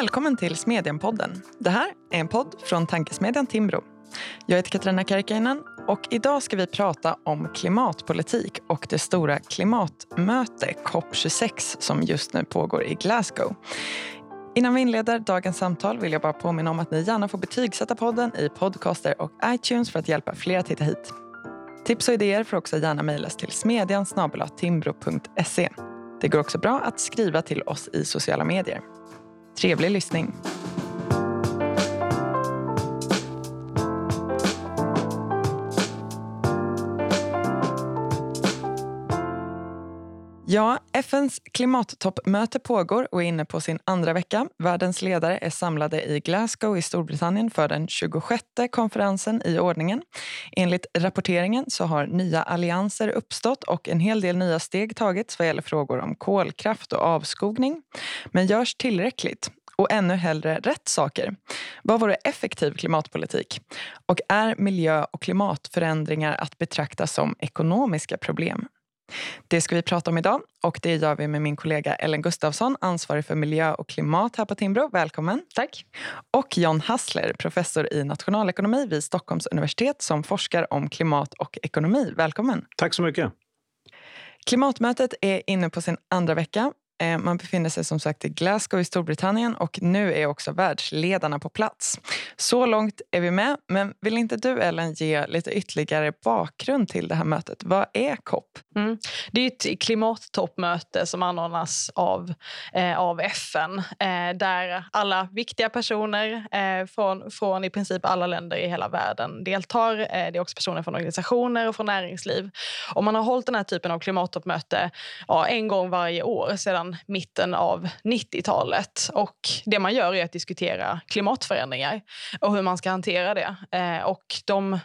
Välkommen till Smedjanpodden. Det här är en podd från tankesmedjan Timbro. Jag heter Katarina Karkiainen och idag ska vi prata om klimatpolitik och det stora klimatmöte COP26 som just nu pågår i Glasgow. Innan vi inleder dagens samtal vill jag bara påminna om att ni gärna får betygsätta podden i Podcaster och iTunes för att hjälpa fler att hitta hit. Tips och idéer får också gärna mejlas till smedjan timbro.se. Det går också bra att skriva till oss i sociala medier. Trevlig lyssning. Ja, FNs klimattoppmöte pågår och är inne på sin andra vecka. Världens ledare är samlade i Glasgow i Storbritannien för den 26 konferensen i ordningen. Enligt rapporteringen så har nya allianser uppstått och en hel del nya steg tagits vad gäller frågor om kolkraft och avskogning. Men görs tillräckligt? och ännu hellre rätt saker. Vad vore effektiv klimatpolitik? Och är miljö och klimatförändringar att betrakta som ekonomiska problem? Det ska vi prata om idag och det gör vi med min kollega Ellen Gustafsson, ansvarig för miljö och klimat här på Timbro. Välkommen. Tack. Och John Hassler, professor i nationalekonomi vid Stockholms universitet som forskar om klimat och ekonomi. Välkommen. Tack så mycket. Klimatmötet är inne på sin andra vecka Eh, man befinner sig som sagt i Glasgow i Storbritannien och nu är också världsledarna på plats. Så långt är vi med, men vill inte du Ellen ge lite ytterligare bakgrund till det här mötet? Vad är COP? Mm. Det är ett klimattoppmöte som anordnas av, eh, av FN eh, där alla viktiga personer eh, från, från i princip alla länder i hela världen deltar. Eh, det är också personer från organisationer och från näringsliv. Och man har hållit den här typen av klimattoppmöte ja, en gång varje år sedan sedan mitten av 90-talet. Och det man gör är att diskutera klimatförändringar och hur man ska hantera det. Eh, och de,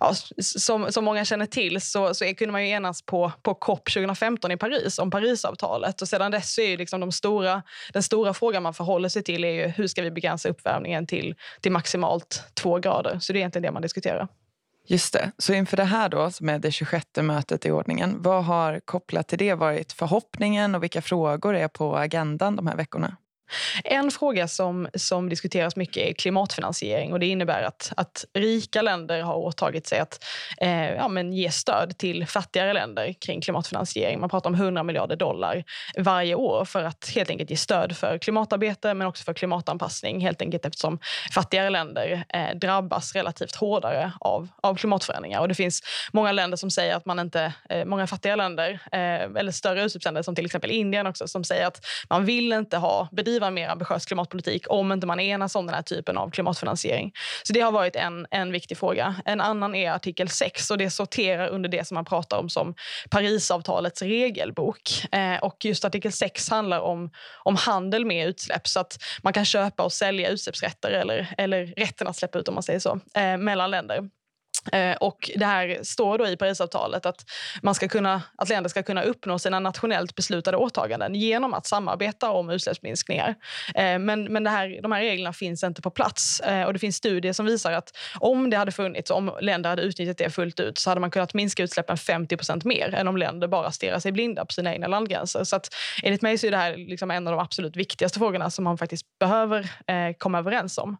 ja, som, som många känner till så, så kunde man ju enas på, på COP 2015 i Paris om Parisavtalet. Och sedan dess är liksom de stora, den stora frågan man förhåller sig till är ju hur ska vi begränsa uppvärmningen till, till maximalt två grader. Så det är egentligen det man diskuterar. Just det. Så inför det här då, som är det 26 mötet i ordningen, vad har kopplat till det varit förhoppningen och vilka frågor är på agendan de här veckorna? En fråga som, som diskuteras mycket är klimatfinansiering. och Det innebär att, att rika länder har åtagit sig att eh, ja, men ge stöd till fattigare länder kring klimatfinansiering. Man pratar om 100 miljarder dollar varje år för att helt enkelt ge stöd för klimatarbete men också för klimatanpassning. Helt enkelt eftersom fattigare länder eh, drabbas relativt hårdare av, av klimatförändringar. Och det finns många länder som säger att man inte... Eh, många fattiga länder, eh, eller större utsläppsländer som till exempel Indien också, som säger att man vill inte ha bedriva driva en mer ambitiös klimatpolitik om inte man enas om den här typen av klimatfinansiering. Så det har varit en, en viktig fråga. En annan är artikel 6 och det sorterar under det som man pratar om som Parisavtalets regelbok. Eh, och just artikel 6 handlar om, om handel med utsläpp så att man kan köpa och sälja utsläppsrätter eller, eller rätten att släppa ut om man säger så, eh, mellan länder. Eh, och det här står då i Parisavtalet att, man ska kunna, att länder ska kunna uppnå sina nationellt beslutade åtaganden genom att samarbeta om utsläppsminskningar. Eh, men men det här, de här reglerna finns inte på plats. Eh, och Det finns studier som visar att om det hade funnits, om länder hade utnyttjat det fullt ut så hade man kunnat minska utsläppen 50% mer än om länder bara stirrar sig blinda på sina egna landgränser. Så att, enligt mig så är det här liksom en av de absolut viktigaste frågorna som man faktiskt behöver komma överens om.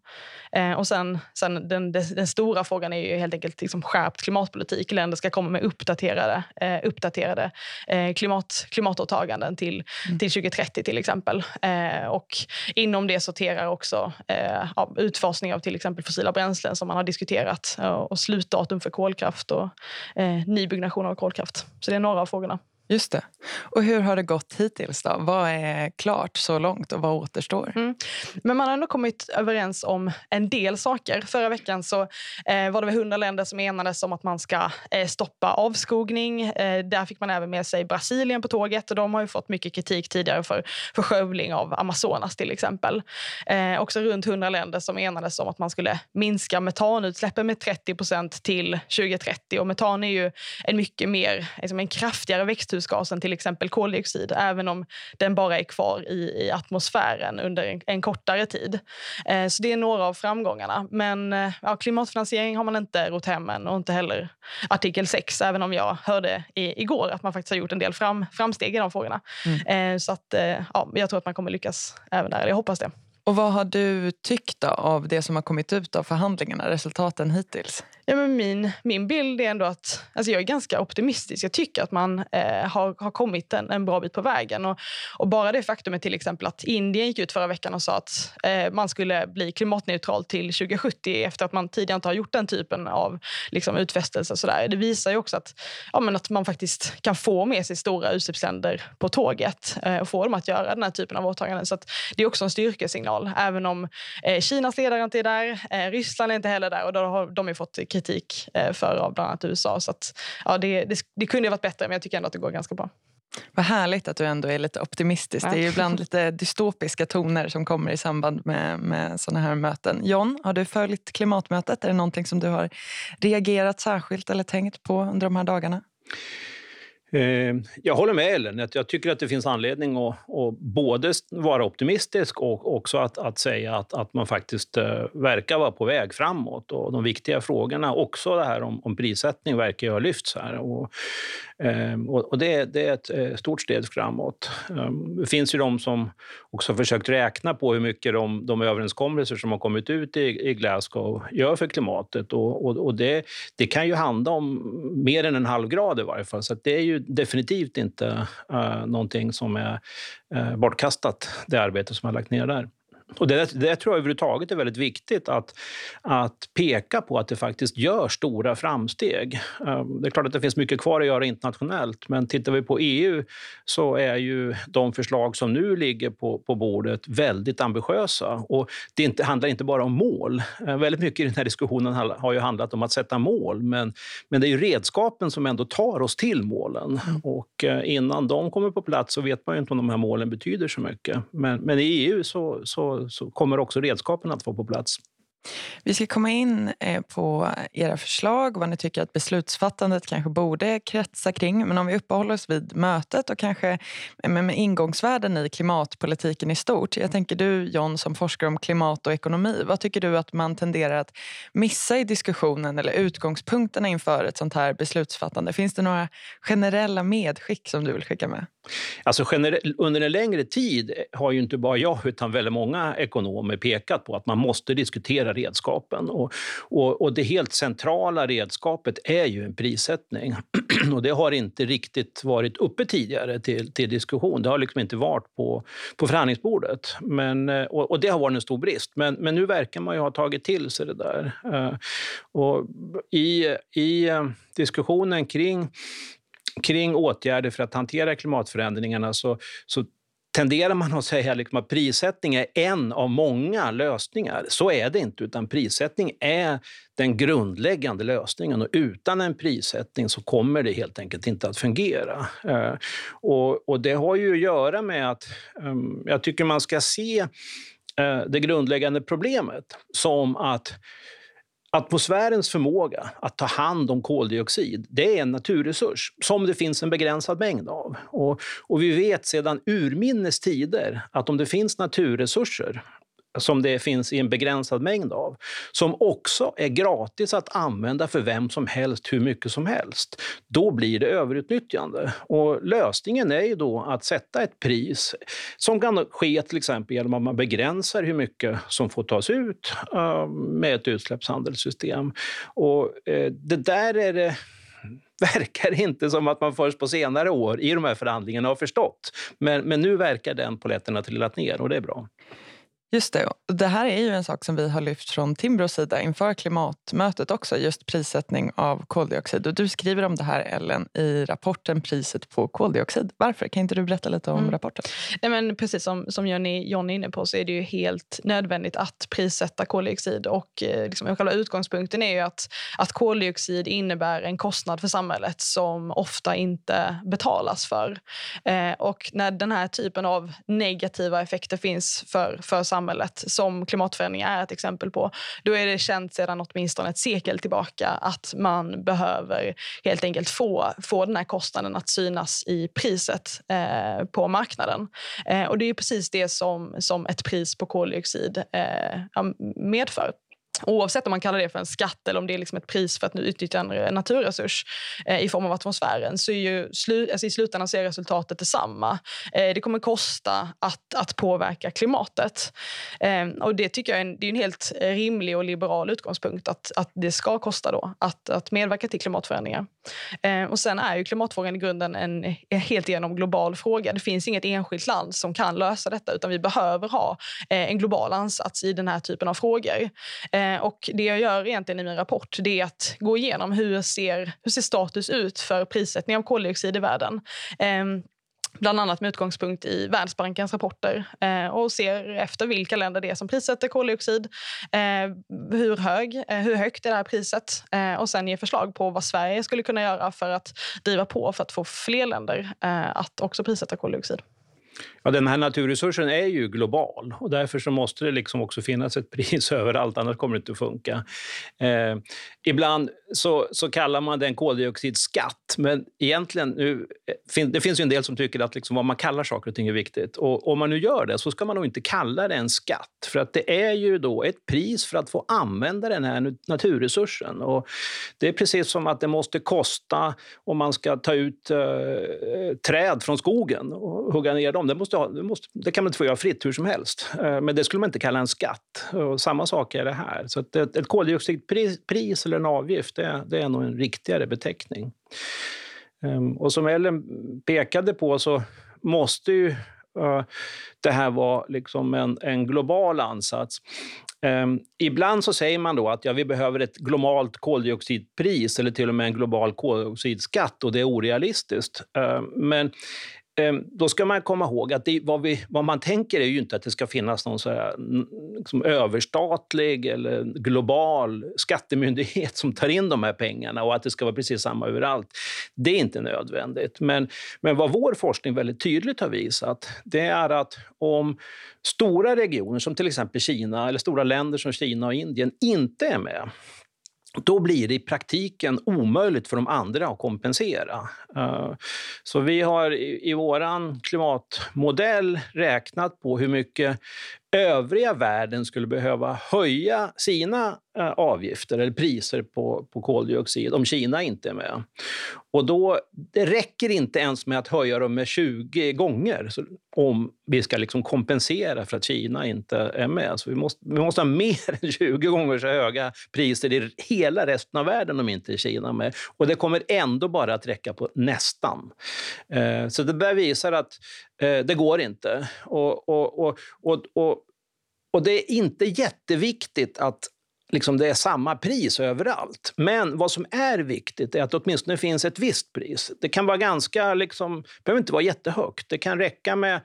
och sen, sen den, den, den stora frågan är ju helt enkelt liksom skärpt klimatpolitik. Länder ska komma med uppdaterade, eh, uppdaterade eh, klimat, klimatåtaganden till, mm. till 2030 till exempel. Eh, och inom det sorterar också eh, utfasning av till exempel fossila bränslen som man har diskuterat och slutdatum för kolkraft och eh, nybyggnation av kolkraft. Så det är några av frågorna. Just det. Och hur har det gått hittills? då? Vad är klart så långt och vad återstår? Mm. Men man har ändå kommit överens om en del saker. Förra veckan så eh, var det 100 länder som enades om att man ska eh, stoppa avskogning. Eh, där fick man även med sig Brasilien på tåget och de har ju fått mycket kritik tidigare för, för skövling av Amazonas till exempel. Eh, också runt 100 länder som enades om att man skulle minska metanutsläppen med 30% till 2030 och metan är ju en mycket mer, liksom en kraftigare växthus växthusgasen, till exempel koldioxid, även om den bara är kvar i, i atmosfären under en, en kortare tid. Eh, så det är några av framgångarna. Men eh, ja, klimatfinansiering har man inte rott hem än och inte heller artikel 6, även om jag hörde i, igår att man faktiskt har gjort en del fram, framsteg i de frågorna. Mm. Eh, så att, eh, ja, jag tror att man kommer lyckas även där, jag hoppas det. Och vad har du tyckt av det som har kommit ut av förhandlingarna, resultaten hittills? Ja, men min, min bild är ändå att alltså jag är ganska optimistisk. Jag tycker att man eh, har, har kommit en, en bra bit på vägen. Och, och bara det faktumet till exempel att Indien gick ut förra veckan och sa att eh, man skulle bli klimatneutral till 2070 efter att man tidigare inte har gjort den typen av liksom, utfästelser. Så där. Det visar ju också att, ja, men att man faktiskt kan få med sig stora utsläppsländer på tåget eh, och få dem att göra den här typen av åtaganden. Så det är också en styrkesignal, även om eh, Kinas ledare inte är där, eh, Ryssland är inte heller där och då har de ju fått kritik eh, för av bland annat USA. Så att, ja, det, det, det kunde ha varit bättre, men jag tycker ändå att det går ganska bra. Vad härligt att du ändå är lite optimistisk. Det är ju ibland lite dystopiska toner som kommer i samband med, med såna här möten. John, har du följt klimatmötet? Är det någonting som du har reagerat särskilt eller tänkt på under de här dagarna? Ehm, jag håller med Ellen. Jag tycker att det finns anledning att, att både vara optimistisk och också att, att säga att, att man faktiskt eh, verkar vara på väg framåt. Och de viktiga frågorna, också det här om, om prissättning, verkar ju ha lyfts här. Och, ehm, och det, det, är ett eh, stort steg framåt. Ehm, det finns ju de som också har försökt räkna på hur mycket de, de överenskommelser som har kommit ut i, i Glasgow gör för klimatet. Och, och, och det, det, kan ju handla om mer än en halv grad i varje fall. Så det är ju definitivt inte uh, någonting som är uh, bortkastat, det arbete som jag lagt ner där. Och det, det tror jag överhuvudtaget är väldigt viktigt att, att peka på att det faktiskt gör stora framsteg. Ehm, det är klart att det finns mycket kvar att göra internationellt, men tittar vi på EU så är ju de förslag som nu ligger på, på bordet väldigt ambitiösa. Och det inte, handlar inte bara om mål. Ehm, väldigt mycket i den här diskussionen har ju handlat om att sätta mål, men, men det är ju redskapen som ändå tar oss till målen. Mm. Och eh, innan de kommer på plats så vet man ju inte om de här målen betyder så mycket. Men, men i EU så, så så, kommer också redskapen att vara på plats. Vi ska komma in eh, på era förslag, vad ni tycker att beslutsfattandet kanske borde kretsa kring. Men om vi uppehåller oss vid mötet och kanske eh, med ingångsvärden i klimatpolitiken i stort. Jag tänker du John som forskar om klimat och ekonomi. Vad tycker du att man tenderar att missa i diskussionen eller utgångspunkterna inför ett sånt här beslutsfattande? Finns det några generella medskick som du vill skicka med? Alltså under en längre tid har ju inte bara jag utan väldigt många ekonomer pekat på att man måste diskutera redskapen. Och, och, och det helt centrala redskapet är ju en prissättning. och det har inte riktigt varit uppe tidigare till, till diskussion. Det har liksom inte varit på, på förhandlingsbordet. Men, eh, och, och det har varit en stor brist. Men, men nu verkar man ju ha tagit till sig det där. Uh, och i, I eh, diskussionen kring kring åtgärder för att hantera klimatförändringarna så, så tenderar man att säga liksom att prissättning är en av många lösningar. Så är det inte, utan prissättning är den grundläggande lösningen. Och utan en prissättning så kommer det helt enkelt inte att fungera. Eh, och, och, det har ju att göra med att ehm, jag tycker man ska se eh, det grundläggande problemet som att Atmosfärens förmåga att ta hand om koldioxid det är en naturresurs som det finns en begränsad mängd av. Och, och vi vet sedan urminnes tider att om det finns naturresurser som det finns i en begränsad mängd av, som också är gratis att använda för vem som helst hur mycket som helst, då blir det överutnyttjande. Och lösningen är ju då att sätta ett pris som kan ske till exempel genom att man begränsar hur mycket som får tas ut uh, med ett utsläppshandelssystem. Och uh, det där är det verkar inte som att man först på senare år i de här förhandlingarna har förstått. Men, men nu verkar den poletten ha trillat ner och det är bra. Just det. Det här är ju en sak som vi har lyft från Timbros sida inför klimatmötet också, just prissättning av koldioxid. Och du skriver om det här, Ellen, i rapporten Priset på koldioxid. Varför? Kan inte du berätta lite om mm. rapporten? Nej, men precis som, som Johnny, John är inne på så är det ju helt nödvändigt att prissätta koldioxid. Och eh, liksom, själva utgångspunkten är ju att, att koldioxid innebär en kostnad för samhället som ofta inte betalas för. Eh, och när den här typen av negativa effekter finns för, för samhället samhället som klimatförändringar är ett exempel på, då är det känt sedan åtminstone ett sekel tillbaka att man behöver helt enkelt få, få den här kostnaden att synas i priset eh, på marknaden. Eh, och det är precis det som, som ett pris på koldioxid eh, medför. Oavsett om man kallar det för en skatt eller om det är liksom ett pris för att nu utnyttja en naturresurs eh, i form av atmosfären så är ju slu, alltså i slutändan så är resultatet detsamma. Eh, det kommer kosta att, att påverka klimatet. Eh, och Det tycker jag är en, det är en helt rimlig och liberal utgångspunkt att, att det ska kosta då att, att medverka till klimatförändringar. Eh, och Sen är ju klimatfrågan i grunden en, en helt igenom global fråga. Det finns inget enskilt land som kan lösa detta utan vi behöver ha eh, en global ansats i den här typen av frågor. Eh, och Det jag gör egentligen i min rapport det är att gå igenom hur ser, hur ser status ut för prissättning av koldioxid i världen. Ehm, bland annat med utgångspunkt i Världsbankens rapporter eh, och ser efter vilka länder det är som prissätter koldioxid, eh, hur, hög, eh, hur högt är det här priset eh, och sen ge förslag på vad Sverige skulle kunna göra för att driva på för att få fler länder eh, att också prissätta koldioxid. Ja, den här naturresursen är ju global och därför så måste det liksom också finnas ett pris överallt, annars kommer det inte att funka. Eh, ibland så, så kallar man det en koldioxidskatt, men egentligen nu, eh, det finns ju en del som tycker att liksom vad man kallar saker och ting är viktigt. Och om man nu gör det så ska man nog inte kalla det en skatt, för att det är ju då ett pris för att få använda den här naturresursen. Och det är precis som att det måste kosta om man ska ta ut eh, träd från skogen och hugga ner dem. Det måste måste ha, det, måste, det kan man inte få göra fritt hur som helst. Eh, men det skulle man inte kalla en skatt. Och samma sak är det här. Så ett, ett koldioxidpris eller en avgift det, det är nog en riktigare beteckning. Ehm, och som Ellen pekade på så måste ju eh, det här vara liksom en, en global ansats. Um, ibland så säger man då att ja, vi behöver ett globalt koldioxidpris eller till och med en global koldioxidskatt och det är orealistiskt. Ehm, men Ehm, då ska man komma ihåg att det, vad, vi, vad, man tänker är ju inte att det ska finnas någon så här, liksom överstatlig eller global skattemyndighet som tar in de här pengarna och att det ska vara precis samma överallt. Det är inte nödvändigt. Men, men vad vår forskning väldigt tydligt har visat det är att om stora regioner som till exempel Kina eller stora länder som Kina och Indien inte är med då blir det i praktiken omöjligt för de andra att kompensera. Eh, så vi har i vår klimatmodell räknat på hur mycket övriga världen skulle behöva höja sina Eh, avgifter eller priser på, på koldioxid om Kina inte är med. Och då, det räcker inte ens med att höja dem med 20 gånger så, om vi ska liksom kompensera för att Kina inte är med. Så vi måste, vi måste ha mer än 20 gånger så höga priser i hela resten av världen om inte Kina är med. Och det kommer ändå bara att räcka på nästan. Eh, så det där visar att eh, det går inte. och, och, och, och, och och det är inte jätteviktigt att liksom det är samma pris överallt. Men vad som är viktigt är att det åtminstone finns ett visst pris. Det kan vara ganska, liksom, behöver inte vara jättehögt. Det kan räcka med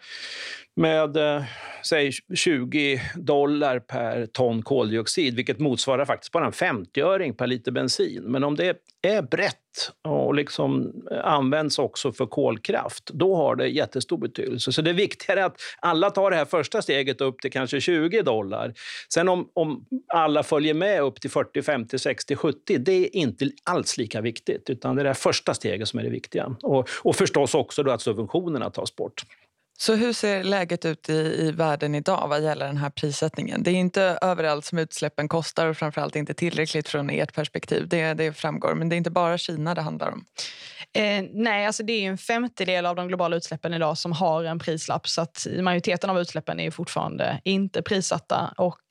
med eh, säg 20 dollar per ton koldioxid, vilket motsvarar faktiskt bara en 50-öring per liter bensin. Men om det är brett och liksom eh, används också för kolkraft, då har det jättestor betydelse. Så det är viktigare att alla tar det här första steget upp till kanske 20 dollar. Sen om, om alla följer med upp till 40, 50, 60, 70, det är inte alls lika viktigt. Utan det är det första steget som är det viktiga. Och, och förstås också då att subventionerna tas bort. Så hur ser läget ut i, i världen idag vad gäller den här prissättningen? Det är inte överallt som utsläppen kostar och framförallt inte tillräckligt från ert perspektiv. Det, det framgår. Men det är inte bara Kina det handlar om. Eh, nej, alltså det är en femtedel av de globala utsläppen idag som har en prislapp. Så att majoriteten av utsläppen är fortfarande inte prissatta. Och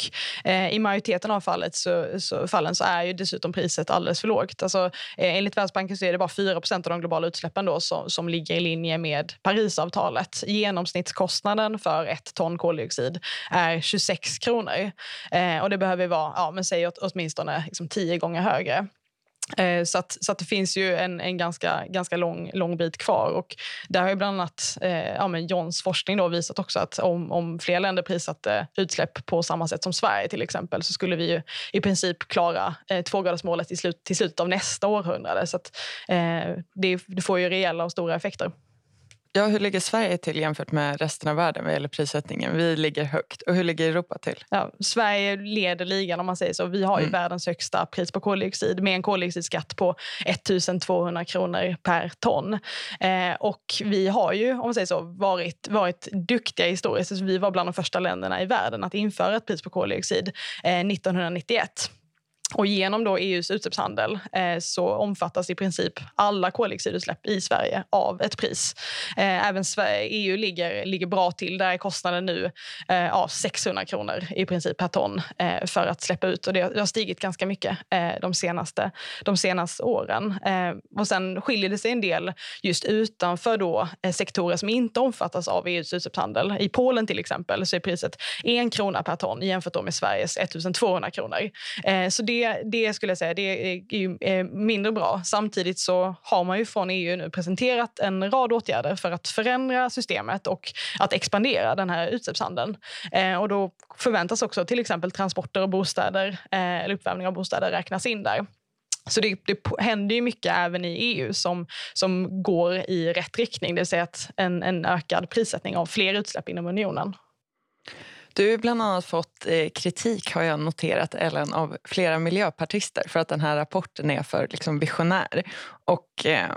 eh, i majoriteten av fallet så, så, fallen så är ju dessutom priset alldeles för lågt. Alltså, eh, enligt Världsbanken så är det bara 4% av de globala utsläppen då som, som ligger i linje med Parisavtalet. Genomsnittskostnaden för ett ton koldioxid är 26 kronor. Eh, och det behöver vara, ja, men säg åt, åtminstone liksom tio gånger högre. Eh, så, att, så att det finns ju en, en ganska, ganska lång, lång bit kvar. Och där har ju bland annat eh, ja, men Johns forskning då visat också att om, om fler länder prissatte utsläpp på samma sätt som Sverige till exempel så skulle vi ju i princip klara eh, tvågradersmålet till, slut, till slutet av nästa århundrade. Så att, eh, det, det får ju rejäla och stora effekter. Ja, hur ligger Sverige till jämfört med resten av världen vad gäller prissättningen? Vi ligger högt. Och hur ligger Europa till? Ja, Sverige leder ligan om man säger så. Vi har ju mm. världens högsta pris på koldioxid med en koldioxidskatt på 1200 kronor per ton. Eh, och vi har ju, om man säger så, varit, varit duktiga historiskt. vi var bland de första länderna i världen att införa ett pris på koldioxid eh, 1991. Och genom då EUs utsläppshandel eh, så omfattas i princip alla koldioxidutsläpp i Sverige av ett pris. Eh, även Sverige, EU ligger, ligger bra till. Där är kostnaden nu eh, 600 kronor i princip per ton eh, för att släppa ut. Och det, det har stigit ganska mycket eh, de, senaste, de senaste åren. Eh, och sen skiljer det sig en del just utanför då, eh, sektorer som inte omfattas av EUs utsläppshandel. I Polen till exempel så är priset en krona per ton jämfört med Sveriges 1200 kronor. Eh, så det det, det skulle jag säga det är, eh, mindre bra. Samtidigt så har man ju från EU nu presenterat en rad åtgärder för att förändra systemet och att expandera den här utsläppshandeln. Eh, och då förväntas också till exempel transporter och bostäder, eh, eller uppvärmning av bostäder räknas in där. Så det, det händer ju mycket även i EU som, som går i rätt riktning, det vill säga att en, en ökad prissättning av fler utsläpp inom unionen. Du har bland annat fått eh, kritik, har jag noterat, Ellen, av flera miljöpartister för att den här rapporten är för liksom, visionär. Och eh,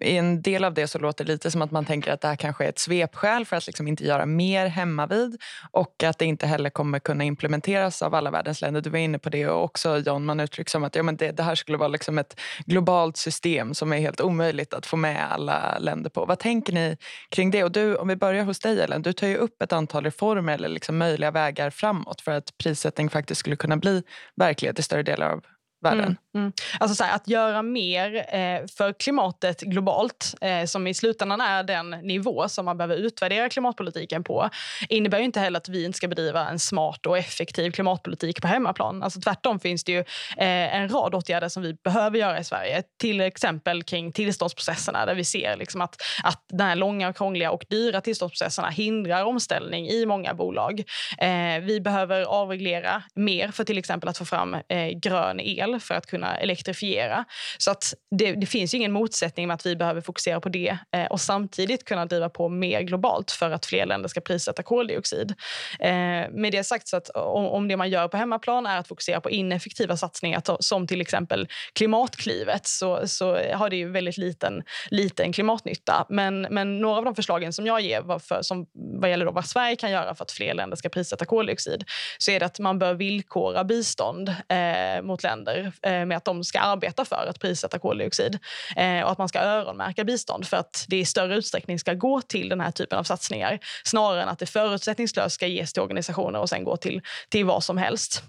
i en del av det så låter det lite som att man tänker att det här kanske är ett svepskäl för att liksom inte göra mer hemmavid och att det inte heller kommer kunna implementeras av alla världens länder. Du var inne på det och också John, man uttrycker som att ja, men det, det här skulle vara liksom ett globalt system som är helt omöjligt att få med alla länder på. Vad tänker ni kring det? Och du, om vi börjar hos dig Ellen, du tar ju upp ett antal reformer eller liksom möjliga vägar framåt för att prissättning faktiskt skulle kunna bli verklighet i större delar av världen. Mm, mm. Alltså så här, att göra mer eh, för klimatet globalt, eh, som i slutändan är den nivå som man behöver utvärdera klimatpolitiken på, innebär ju inte heller att vi inte ska bedriva en smart och effektiv klimatpolitik på hemmaplan. Alltså tvärtom finns det ju eh, en rad åtgärder som vi behöver göra i Sverige. Till exempel kring tillståndsprocesserna där vi ser liksom att, att de här långa, krångliga och dyra tillståndsprocesserna hindrar omställning i många bolag. Eh, vi behöver avreglera mer för till exempel att få fram eh, grön el el för att kunna elektrifiera. Så att det, det finns ingen motsättning med att vi behöver fokusera på det eh, och samtidigt kunna driva på mer globalt för att fler länder ska prissätta koldioxid. Eh, med det sagt så att om, om, det man gör på hemmaplan är att fokusera på ineffektiva satsningar som till exempel Klimatklivet så, så har det ju väldigt liten, liten klimatnytta. Men, men några av de förslagen som jag ger för, som, vad gäller då vad Sverige kan göra för att fler länder ska prissätta koldioxid så är det att man bör villkora bistånd eh, mot länder Eh, med att de ska arbeta för att prissätta koldioxid eh, och att man ska öronmärka bistånd för att det i större utsträckning ska gå till den här typen av satsningar snarare än att det förutsättningslöst ska ges till organisationer och sen gå till, till vad som helst.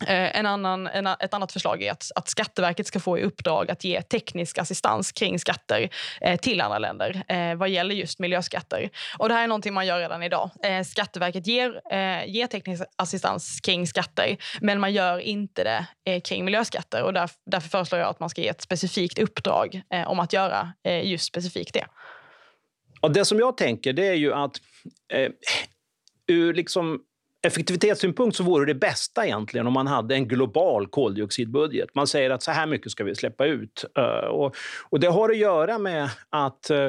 Eh, en annan, en, ett annat förslag är att, att, Skatteverket ska få i uppdrag att ge teknisk assistans kring skatter eh, till andra länder eh, vad gäller just miljöskatter. Och det här är någonting man gör redan idag. Eh, Skatteverket ger, eh, ger teknisk assistans kring skatter men man gör inte det eh, kring miljöskatter. Och därför, därför föreslår jag att man ska ge ett specifikt uppdrag eh, om att göra eh, just specifikt det. Och det som jag tänker det är ju att ur liksom effektivitetssynpunkt så vore det bästa egentligen om man hade en global koldioxidbudget. Man säger att så här mycket ska vi släppa ut. Eh, och, och det har att göra med att eh,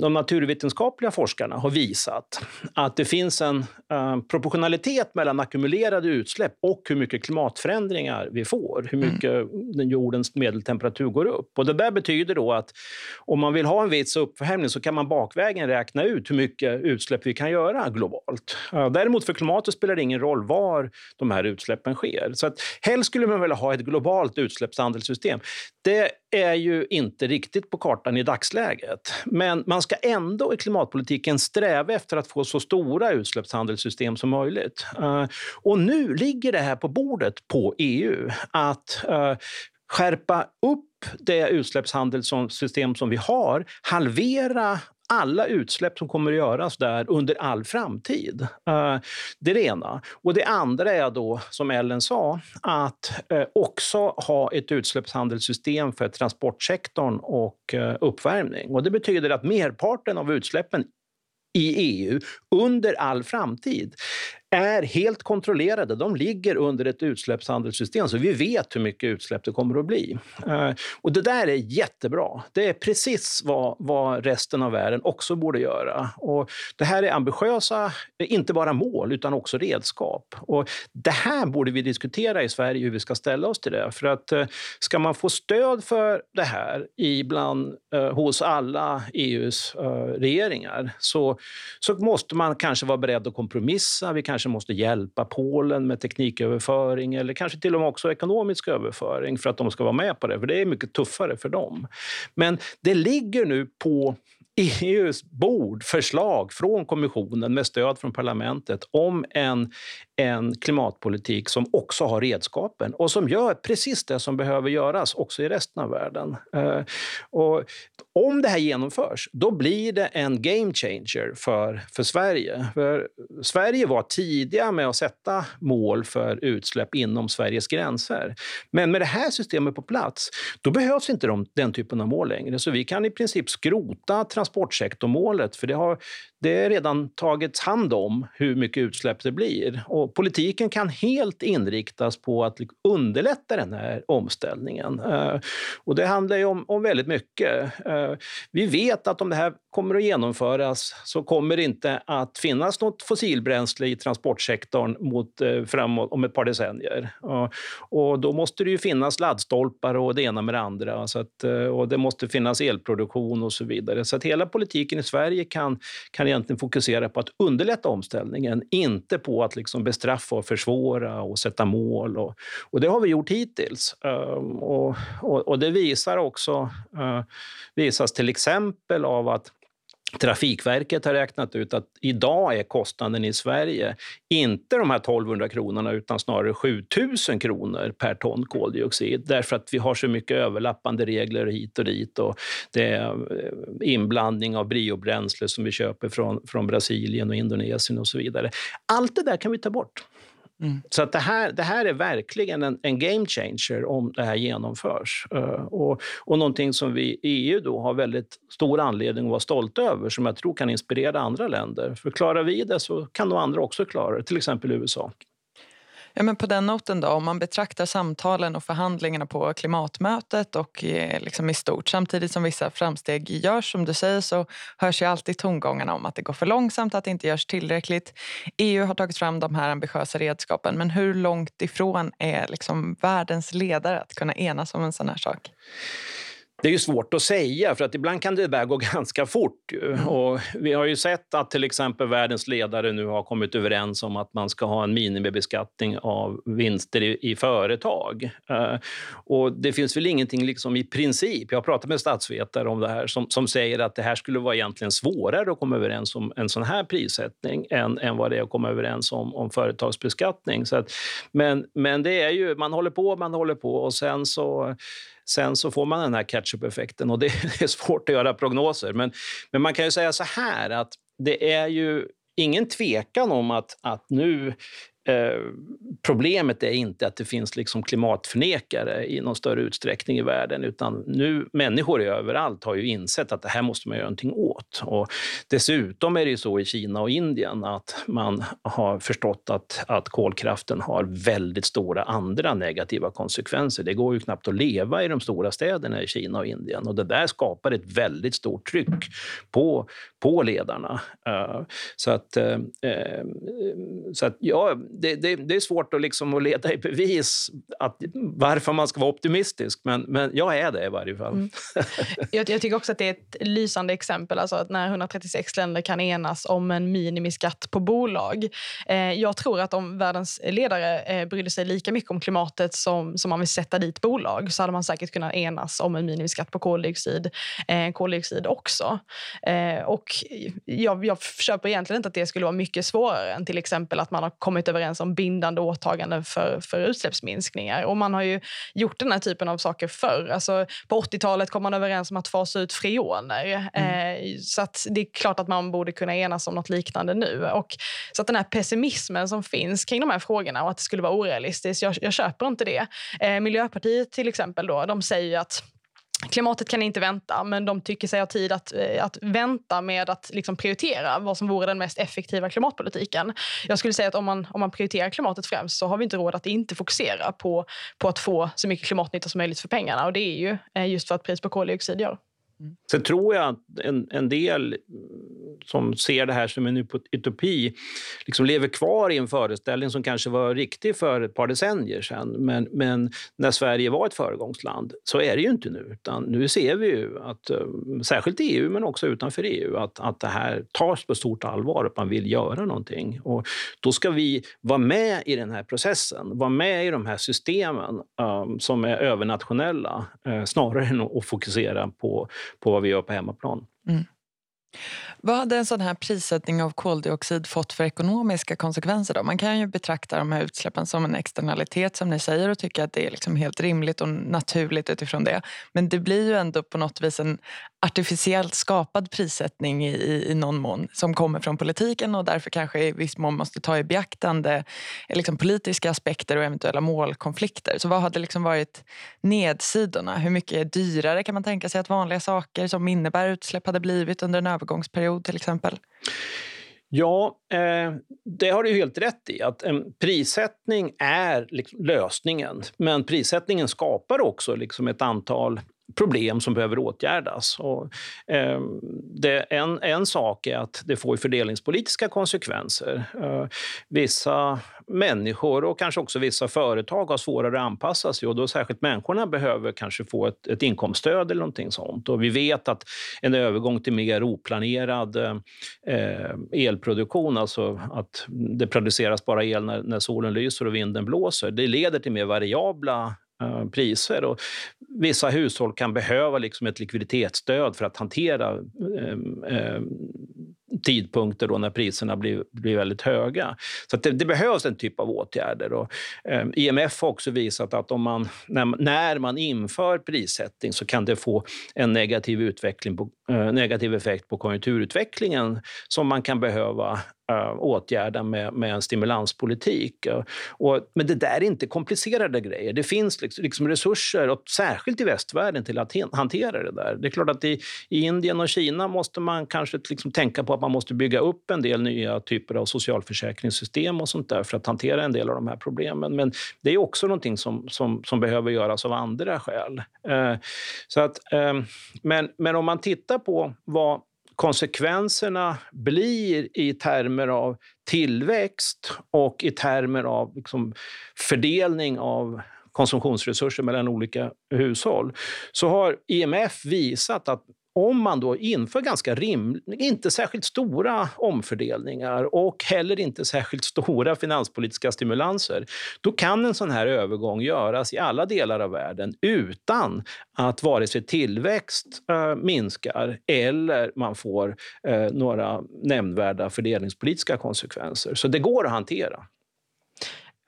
de naturvetenskapliga forskarna har visat att det finns en uh, proportionalitet mellan ackumulerade utsläpp och hur mycket klimatförändringar vi får. Hur mycket mm. jordens medeltemperatur går upp. Och det där betyder då att om man vill ha en viss uppvärmning så kan man bakvägen räkna ut hur mycket utsläpp vi kan göra globalt. Däremot för klimatet spelar det ingen roll var de här utsläppen sker. Så att helst skulle man vilja ha ett globalt utsläppshandelssystem. Det är ju inte riktigt på kartan i dagsläget. Men man ska ändå i klimatpolitiken sträva efter att få så stora utsläppshandelssystem som möjligt. Eh, och nu ligger det här på bordet på EU att eh, skärpa upp det utsläppshandelssystem som vi har, halvera alla utsläpp som kommer att göras där under all framtid. Eh, det är det ena. Och det andra är då, som Ellen sa, att eh, också ha ett utsläppshandelssystem för transportsektorn och eh, uppvärmning. Och det betyder att merparten av utsläppen i EU under all framtid är helt kontrollerade. De ligger under ett utsläppshandelssystem, så vi vet hur mycket utsläpp det kommer att bli. Eh, och det där är jättebra. Det är precis vad, vad resten av världen också borde göra. Och det här är ambitiösa, inte bara mål, utan också redskap. Och det här borde vi diskutera i Sverige, hur vi ska ställa oss till det. För att eh, ska man få stöd för det här ibland, eh, hos alla EUs eh, regeringar så, så måste man kanske vara beredd att kompromissa. Vi kanske måste hjälpa Polen med tekniköverföring eller kanske till och med också ekonomisk överföring för att de ska vara med på det, för det är mycket tuffare för dem. Men det ligger nu på EUs bord förslag från kommissionen med stöd från parlamentet om en, en klimatpolitik som också har redskapen och som gör precis det som behöver göras också i resten av världen. Eh, och om det här genomförs, då blir det en game changer för, för Sverige. För Sverige var tidiga med att sätta mål för utsläpp inom Sveriges gränser. Men med det här systemet på plats, då behövs inte de, den typen av mål längre. Så vi kan i princip skrota transportsektormålet, för det har, det är redan tagits hand om hur mycket utsläpp det blir. Och politiken kan helt inriktas på att underlätta den här omställningen. Eh, och det handlar ju om, om väldigt mycket. Eh, vi vet att om det här kommer att genomföras så kommer det inte att finnas något fossilbränsle i transportsektorn mot, eh, framåt om ett par decennier. Och då måste det ju finnas laddstolpar och det ena med det andra. Så att, eh, och det måste finnas elproduktion och så vidare. Så att hela politiken i Sverige kan, kan egentligen fokusera på att underlätta omställningen, inte på att liksom bestraffa och försvåra och sätta mål. Och, och det har vi gjort hittills. Ehm, och, och, och, det visar också, eh, visas till exempel av att Trafikverket har räknat ut att idag är kostnaden i Sverige inte de här 1200 kronorna utan snarare 7000 kronor per ton koldioxid därför att vi har så mycket överlappande regler hit och dit och det är eh, inblandning av biobränsle som vi köper från, från Brasilien och Indonesien och så vidare. Allt det där kan vi ta bort. Mm. Så att det, här, det här är verkligen en, en game changer om det här genomförs. Uh, och, och någonting som vi i EU då har väldigt stor anledning att vara stolta över som jag tror kan inspirera andra länder. För klarar vi det så kan nog andra också klara det, till exempel USA. Ja, men på den noten då, om man betraktar samtalen och förhandlingarna på klimatmötet och eh, liksom i stort samtidigt som vissa framsteg görs som du säger så hörs ju alltid tongångarna om att det går för långsamt, att det inte görs tillräckligt. EU har tagit fram de här ambitiösa redskapen men hur långt ifrån är liksom världens ledare att kunna enas om en sån här sak? Det är ju svårt att säga, för att ibland kan det där gå ganska fort. Mm. Och vi har ju sett att till exempel världens ledare nu har kommit överens om att man ska ha en minimibeskattning av vinster i, i företag. Uh, och det finns väl ingenting liksom i princip, jag har pratat med statsvetare om det här, som, som säger att det här skulle vara egentligen svårare att komma överens om en sån här prissättning än, än vad det är att komma överens om, om företagsbeskattning. Så att, men, men det är ju, man håller på, man håller på och sen så Sen så får man den här catch-up-effekten och det är svårt att göra prognoser. Men, men man kan ju säga så här att det är ju ingen tvekan om att, att nu Eh, problemet är inte att det finns liksom klimatförnekare i någon större utsträckning i världen, utan nu människor överallt har ju insett att det här måste man göra någonting åt. Och dessutom är det ju så i Kina och Indien att man har förstått att, att kolkraften har väldigt stora andra negativa konsekvenser. Det går ju knappt att leva i de stora städerna i Kina och Indien och det där skapar ett väldigt stort tryck på, på ledarna. Eh, så att, eh, eh, så att ja, det, det, det, är svårt att, liksom att leda i bevis att, varför man ska vara optimistisk, men, men jag är det i varje fall. Mm. Jag, jag, tycker också att det är ett lysande exempel, alltså att när 136 länder kan enas om en minimiskatt på bolag. Eh, jag tror att om världens ledare eh, brydde sig lika mycket om klimatet som, som man vill sätta dit bolag så hade man säkert kunnat enas om en minimiskatt på koldioxid, eh, koldioxid också. Eh, och jag, jag köper egentligen inte att det skulle vara mycket svårare än till exempel att man har kommit överens överens om bindande åtaganden för, för utsläppsminskningar. Och man har ju gjort den här typen av saker förr. Alltså, på 80-talet kom man överens om att fasa ut freoner. Mm. Eh, så det är klart att man borde kunna enas om något liknande nu. Och, så att den här pessimismen som finns kring de här frågorna och att det skulle vara orealistiskt, jag, jag köper inte det. Eh, Miljöpartiet till exempel, då, de säger att klimatet kan inte vänta, men de tycker sig ha tid att, eh, att vänta med att liksom prioritera vad som vore den mest effektiva klimatpolitiken. Jag skulle säga att om man, om man prioriterar klimatet främst så har vi inte råd att inte fokusera på, på att få så mycket klimatnytta som möjligt för pengarna. Och det är ju eh, just för att pris på koldioxid gör. Mm. Sen tror jag att en, en del mm, som ser det här som en utopi liksom lever kvar i en föreställning som kanske var riktig för ett par decennier sedan. Men, men när Sverige var ett föregångsland så är det ju inte nu. Utan nu ser vi ju att, mm, särskilt i EU men också utanför EU, att, att det här tas på stort allvar och att man vill göra någonting. Och då ska vi vara med i den här processen, vara med i de här systemen um, som är övernationella uh, snarare än att fokusera på på vad vi gör på hemmaplan. Mm. Vad hade en sån här prissättning av koldioxid fått för ekonomiska konsekvenser? Då? Man kan ju betrakta de här utsläppen som en externalitet som ni säger och tycka att det är liksom helt rimligt och naturligt utifrån det. Men det blir ju ändå på något vis en artificiellt skapad prissättning i, i någon mån som kommer från politiken och därför kanske i viss mån måste ta i beaktande eh, liksom politiska aspekter och eventuella målkonflikter. Så vad hade liksom varit nedsidorna? Hur mycket dyrare kan man tänka sig att vanliga saker som innebär utsläpp hade blivit under en övergångsperiod till exempel? Ja, eh, det har du helt rätt i. att En prissättning är liksom lösningen. Men prissättningen skapar också liksom ett antal problem som behöver åtgärdas. Och, eh, det, en, en sak är att det får fördelningspolitiska konsekvenser. Eh, vissa människor och kanske också vissa företag har svårare att anpassa sig och då särskilt människorna behöver kanske få ett, ett inkomststöd eller någonting sånt. Och vi vet att en övergång till mer oplanerad eh, elproduktion, alltså att det produceras bara el när, när solen lyser och vinden blåser, det leder till mer variabla Eh, priser. Och vissa hushåll kan behöva liksom ett likviditetsstöd för att hantera eh, eh, tidpunkter då när priserna blir, blir väldigt höga. Så det, det, behövs en typ av åtgärder. Och, eh, IMF har också visat att om man, när, när, man inför prissättning så kan det få en negativ, utveckling på, eh, negativ effekt på konjunkturutvecklingen som man kan behöva uh, åtgärda med, med en stimulanspolitik. Uh, och, men det där är inte komplicerade grejer. Det finns liksom, liksom resurser, och särskilt i västvärlden, till att hantera det där. Det är klart att i, i Indien och Kina måste man kanske liksom tänka på att man måste bygga upp en del nya typer av socialförsäkringssystem och sånt där för att hantera en del av de här problemen. Men det är också någonting som, som, som behöver göras av andra skäl. Uh, så att, eh, men, men om man tittar på vad konsekvenserna blir i termer av tillväxt och i termer av liksom fördelning av konsumtionsresurser mellan olika hushåll så har IMF visat att om man då inför ganska rim, inte särskilt stora omfördelningar och heller inte särskilt stora finanspolitiska stimulanser, då kan en sån här övergång göras i alla delar av världen utan att vare sig tillväxt äh, minskar eller man får äh, några nämnvärda fördelningspolitiska konsekvenser. Så det går att hantera.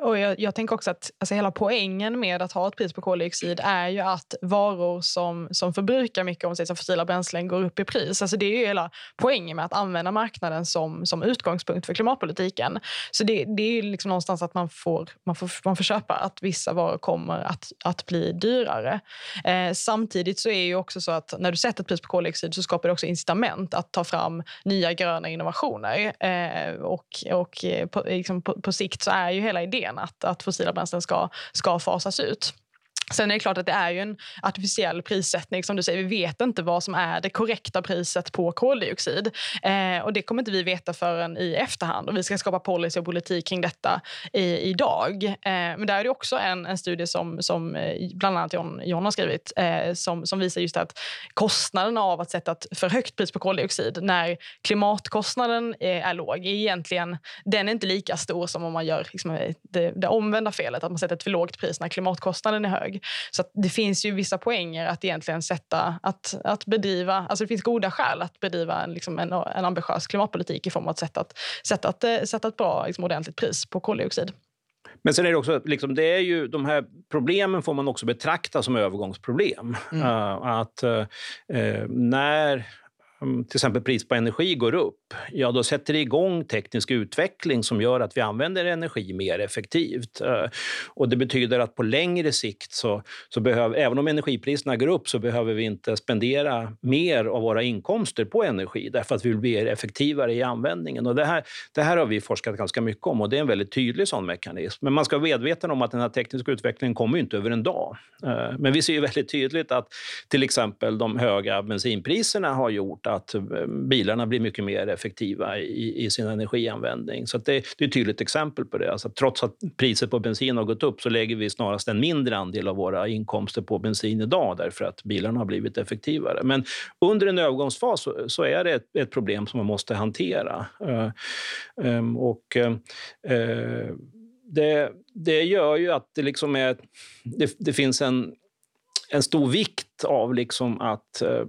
Och jag, jag, tänker också att alltså hela poängen med att ha ett pris på koldioxid är ju att varor som, som förbrukar mycket om sig, fossila bränslen går upp i pris. Alltså det är ju hela poängen med att använda marknaden som, som utgångspunkt för klimatpolitiken. Så det, det är ju liksom någonstans att man får, man, får, man får köpa att vissa varor kommer att, att bli dyrare. Eh, samtidigt så är ju också så att när du sätter ett pris på koldioxid så skapar det också incitament att ta fram nya gröna innovationer. Eh, och och eh, på, liksom på, på sikt så är ju hela idén idén att, att fossila bränslen ska, ska fasas ut. Sen är det klart att det är ju en artificiell prissättning. som du säger. Vi vet inte vad som är det korrekta priset på koldioxid. Eh, och Det kommer inte vi veta förrän i efterhand. Och Vi ska skapa policy och politik kring detta i, idag. Eh, men där är det också en, en studie som, som eh, bland annat John, John har skrivit eh, som, som visar just att kostnaden av att sätta ett för högt pris på koldioxid när klimatkostnaden är, är låg är egentligen den är inte lika stor som om man gör liksom, eh, det, det omvända felet, att man sätter ett för lågt pris när klimatkostnaden är hög. Så det finns ju vissa poänger att egentligen sätta, att, att bedriva, alltså det finns goda skäl att bedriva en, liksom en, en ambitiös klimatpolitik i form av att sätta, att, sätta, eh, sätta ett bra, liksom ordentligt pris på koldioxid. Men sen är det också, liksom, det är ju, de här problemen får man också betrakta som övergångsproblem. Mm. Uh, att uh, när till exempel pris på energi går upp, ja då sätter det igång teknisk utveckling som gör att vi använder energi mer effektivt. Eh, och det betyder att på längre sikt, så, så behöver, även om energipriserna går upp, så behöver vi inte spendera mer av våra inkomster på energi därför att vi vill bli effektivare i användningen. Och det, här, det här har vi forskat ganska mycket om och det är en väldigt tydlig sån mekanism. Men man ska vara medveten om att den här tekniska utvecklingen kommer inte över en dag. Eh, men vi ser ju väldigt tydligt att till exempel de höga bensinpriserna har gjort att eh, bilarna blir mycket mer effektiva i, i sin energianvändning. Så det, det, är ett tydligt exempel på det. Alltså, trots att priset på bensin har gått upp så lägger vi snarast en mindre andel av våra inkomster på bensin idag därför att bilarna har blivit effektivare. Men under en övergångsfas så, så är det ett, ett, problem som man måste hantera. Uh, um, och, uh, det, det gör ju att det, liksom är, det, det finns en, en stor vikt av liksom att uh,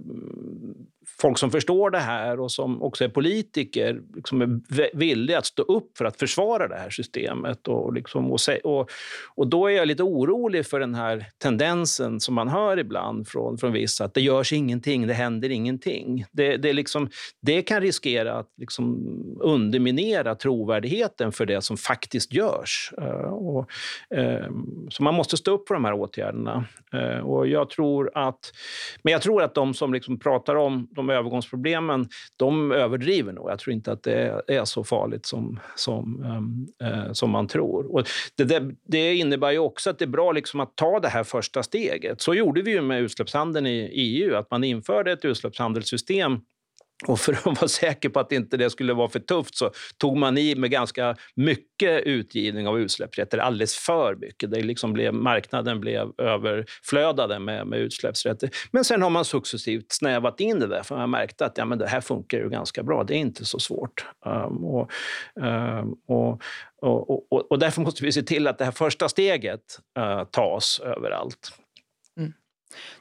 folk som förstår det här och som också är politiker liksom är villiga att stå upp för att försvara det här systemet. Och, liksom, och, och, och då är jag lite orolig för den här tendensen som man hör ibland från, från vissa, att det görs ingenting, det händer ingenting. Det, det, liksom, det kan riskera att liksom underminera trovärdigheten för det som faktiskt görs. Uh, och, uh, så man måste stå upp för de här åtgärderna. Uh, och jag tror att, men jag tror att de som liksom pratar om de övergångsproblemen, de överdriver nog. Jag tror inte att det är så farligt som, som, ehm, eh, som man tror. Och det, det, det, innebär ju också att det är bra liksom att ta det här första steget. Så gjorde vi ju med utsläppshandeln i EU, att man införde ett utsläppshandelssystem och för att vara säker på att inte det skulle vara för tufft så tog man i med ganska mycket utgivning av utsläppsrätter, alldeles för mycket. Det liksom blev, marknaden blev överflödade med, med utsläppsrätter. Men sen har man successivt snävat in det där, för man märkte att ja, men det här funkar ju ganska bra. Det är inte så svårt. Um, och, um, och, och, och, och, därför måste vi se till att det här första steget uh, tas överallt.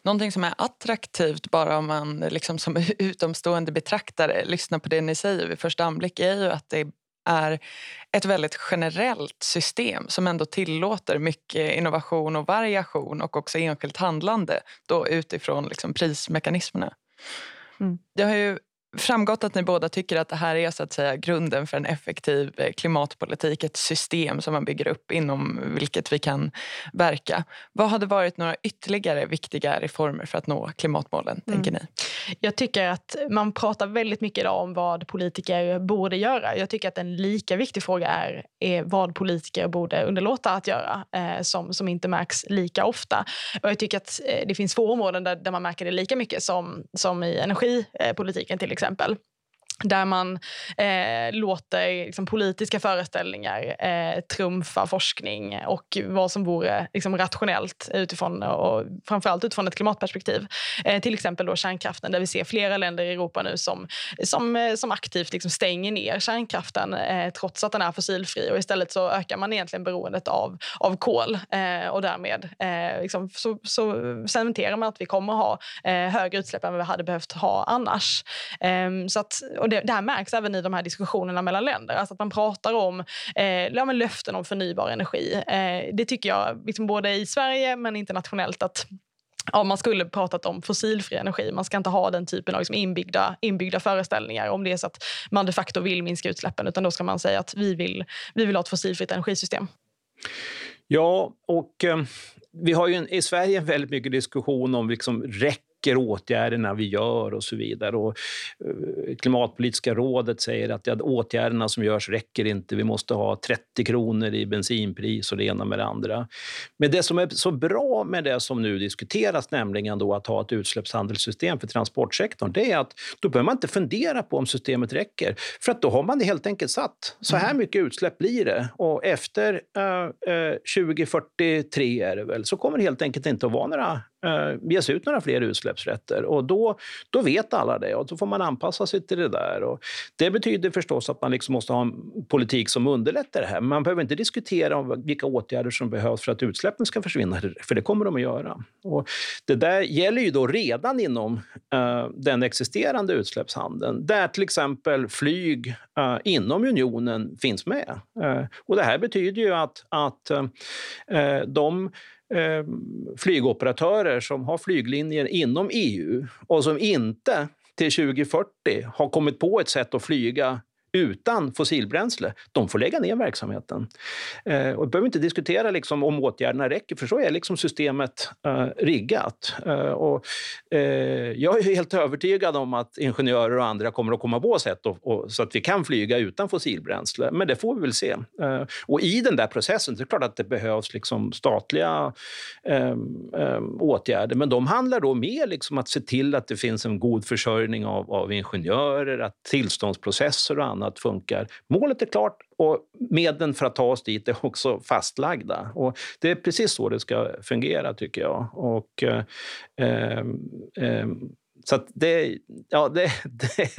Någonting som är attraktivt bara om man liksom som utomstående betraktare lyssnar på det ni säger vid första anblick är ju att det är ett väldigt generellt system som ändå tillåter mycket innovation och variation och också enskilt handlande då utifrån liksom prismekanismerna. Mm. Det har ju framgått att ni båda tycker att det här är så att säga grunden för en effektiv eh, klimatpolitik, ett system som man bygger upp inom vilket vi kan verka. Vad hade varit några ytterligare viktiga reformer för att nå klimatmålen, mm. tänker ni? Jag tycker att man pratar väldigt mycket idag om vad politiker borde göra. Jag tycker att en lika viktig fråga är, är vad politiker borde underlåta att göra, eh, som, som inte märks lika ofta. Och jag tycker att eh, det finns få områden där, där man märker det lika mycket som, som i energipolitiken till exempel där man eh, låter liksom, politiska föreställningar eh, trumfa forskning och vad som vore liksom, rationellt utifrån och framförallt utifrån ett klimatperspektiv. Eh, till exempel då kärnkraften där vi ser flera länder i Europa nu som, som, eh, som aktivt liksom, stänger ner kärnkraften eh, trots att den är fossilfri och istället så ökar man egentligen beroendet av, av kol eh, och därmed eh, liksom, så, så cementerar man att vi kommer ha eh, högre utsläpp än vad vi hade behövt ha annars. Ehm, så att, och det, det här märks även i de här diskussionerna mellan länder. Alltså att man pratar om eh, ja, men löften om förnybar energi. Eh, det tycker jag, liksom både i Sverige men internationellt, att Ja, man skulle pratat om fossilfri energi. Man ska inte ha den typen av liksom inbyggda, inbyggda föreställningar om det är så att man de facto vill minska utsläppen. Utan då ska man säga att vi vill, vi vill ha ett fossilfritt energisystem. Ja, och eh, vi har ju en, i Sverige väldigt mycket diskussion om liksom räck räcker åtgärderna vi gör och så vidare. Och, eh, Klimatpolitiska rådet säger att åtgärderna som görs räcker inte. Vi måste ha 30 kronor i bensinpris och det ena med det andra. Men det som är så bra med det som nu diskuteras, nämligen då att ha ett utsläppshandelssystem för transportsektorn, det är att då behöver man inte fundera på om systemet räcker. För att då har man det helt enkelt satt. Så här mm. mycket utsläpp blir det. Och efter uh, uh, 2043 är det väl, så kommer det helt enkelt inte att vara några eh, ges ut några fler utsläppsrätter. Och då, då vet alla det och då får man anpassa sig till det där. Och det betyder förstås att man liksom måste ha en politik som underlättar det här. Men man behöver inte diskutera om vilka åtgärder som behövs för att utsläppen ska försvinna, för det kommer de att göra. Och det där gäller ju då redan inom eh, den existerande utsläppshandeln, där till exempel flyg eh, inom unionen finns med. Eh, och det här betyder ju att, att eh, de Ehm, flygoperatörer som har flyglinjer inom EU och som inte till 2040 har kommit på ett sätt att flyga utan fossilbränsle, de får lägga ner verksamheten. Eh, och vi behöver inte diskutera liksom om åtgärderna räcker, för så är liksom systemet eh, riggat. Eh, och, eh, jag är helt övertygad om att ingenjörer och andra kommer att komma på sätt och, och, så att vi kan flyga utan fossilbränsle, men det får vi väl se. Eh, och i den där processen, det är klart att det behövs liksom statliga ehm, ehm, åtgärder, men de handlar då mer liksom att se till att det finns en god försörjning av, av ingenjörer, att tillståndsprocesser och annat annat funkar. Målet är klart och medlen för att ta oss dit är också fastlagda. Och det är precis så det ska fungera, tycker jag. Och, eh, eh, så det, ja, det, det,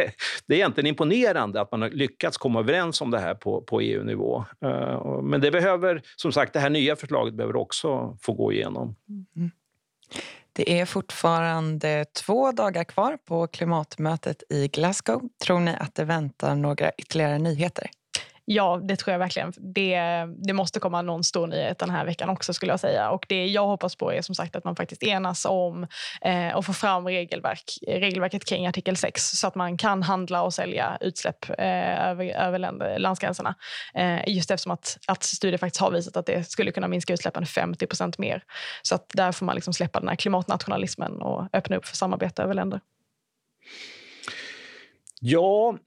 det, är egentligen imponerande att man har lyckats komma överens om det här på, på EU-nivå. Eh, men det behöver, som sagt, det här nya förslaget behöver också få gå igenom. Mm. Det är fortfarande två dagar kvar på klimatmötet i Glasgow. Tror ni att det väntar några ytterligare nyheter? Ja, det tror jag verkligen. Det, det måste komma någon stor nyhet den här veckan också skulle jag säga. Och det jag hoppas på är som sagt att man faktiskt enas om eh, och får fram regelverk, regelverket kring artikel 6 så att man kan handla och sälja utsläpp eh, över, över länder, landsgränserna. Eh, just eftersom att, att studier faktiskt har visat att det skulle kunna minska utsläppen 50 procent mer. Så att där får man liksom släppa den här klimatnationalismen och öppna upp för samarbete över länder. Ja,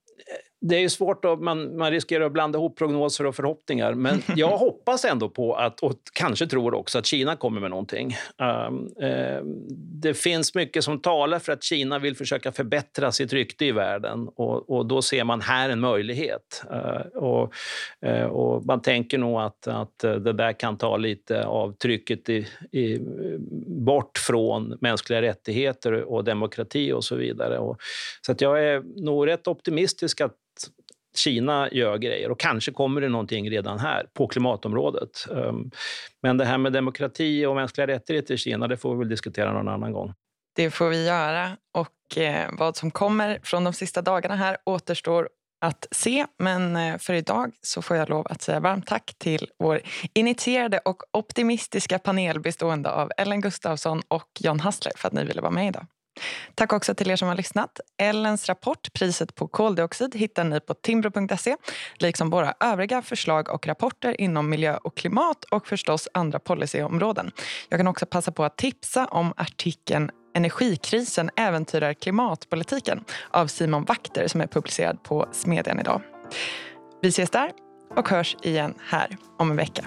det är svårt att man, man riskerar att blanda ihop prognoser och förhoppningar. Men jag hoppas ändå på att, och kanske tror också att Kina kommer med någonting. Um, uh, det finns mycket som talar för att Kina vill försöka förbättra sitt rykte i världen och, och då ser man här en möjlighet. Uh, och, uh, och, man tänker nog att, att det där kan ta lite av trycket i, i, bort från mänskliga rättigheter och demokrati och så vidare. Och, så att jag är nog rätt optimistisk att Kina gör grejer och kanske kommer det någonting redan här på klimatområdet. Ehm, men det här med demokrati och mänskliga rättigheter i Kina, det får vi väl diskutera någon annan gång. Det får vi göra och eh, vad som kommer från de sista dagarna här återstår att se. Men eh, för idag så får jag lov att säga varmt tack till vår initierade och optimistiska panel bestående av Ellen Gustafsson och John Hassler för att ni ville vara med idag. Tack också till er som har lyssnat. Ellens rapport Priset på koldioxid hittar ni på timbro.se liksom våra övriga förslag och rapporter inom miljö och klimat och förstås andra policyområden. Jag kan också passa på att tipsa om artikeln Energikrisen äventyrar klimatpolitiken av Simon Wakter som är publicerad på Smedjan idag. Vi ses där och hörs igen här om en vecka.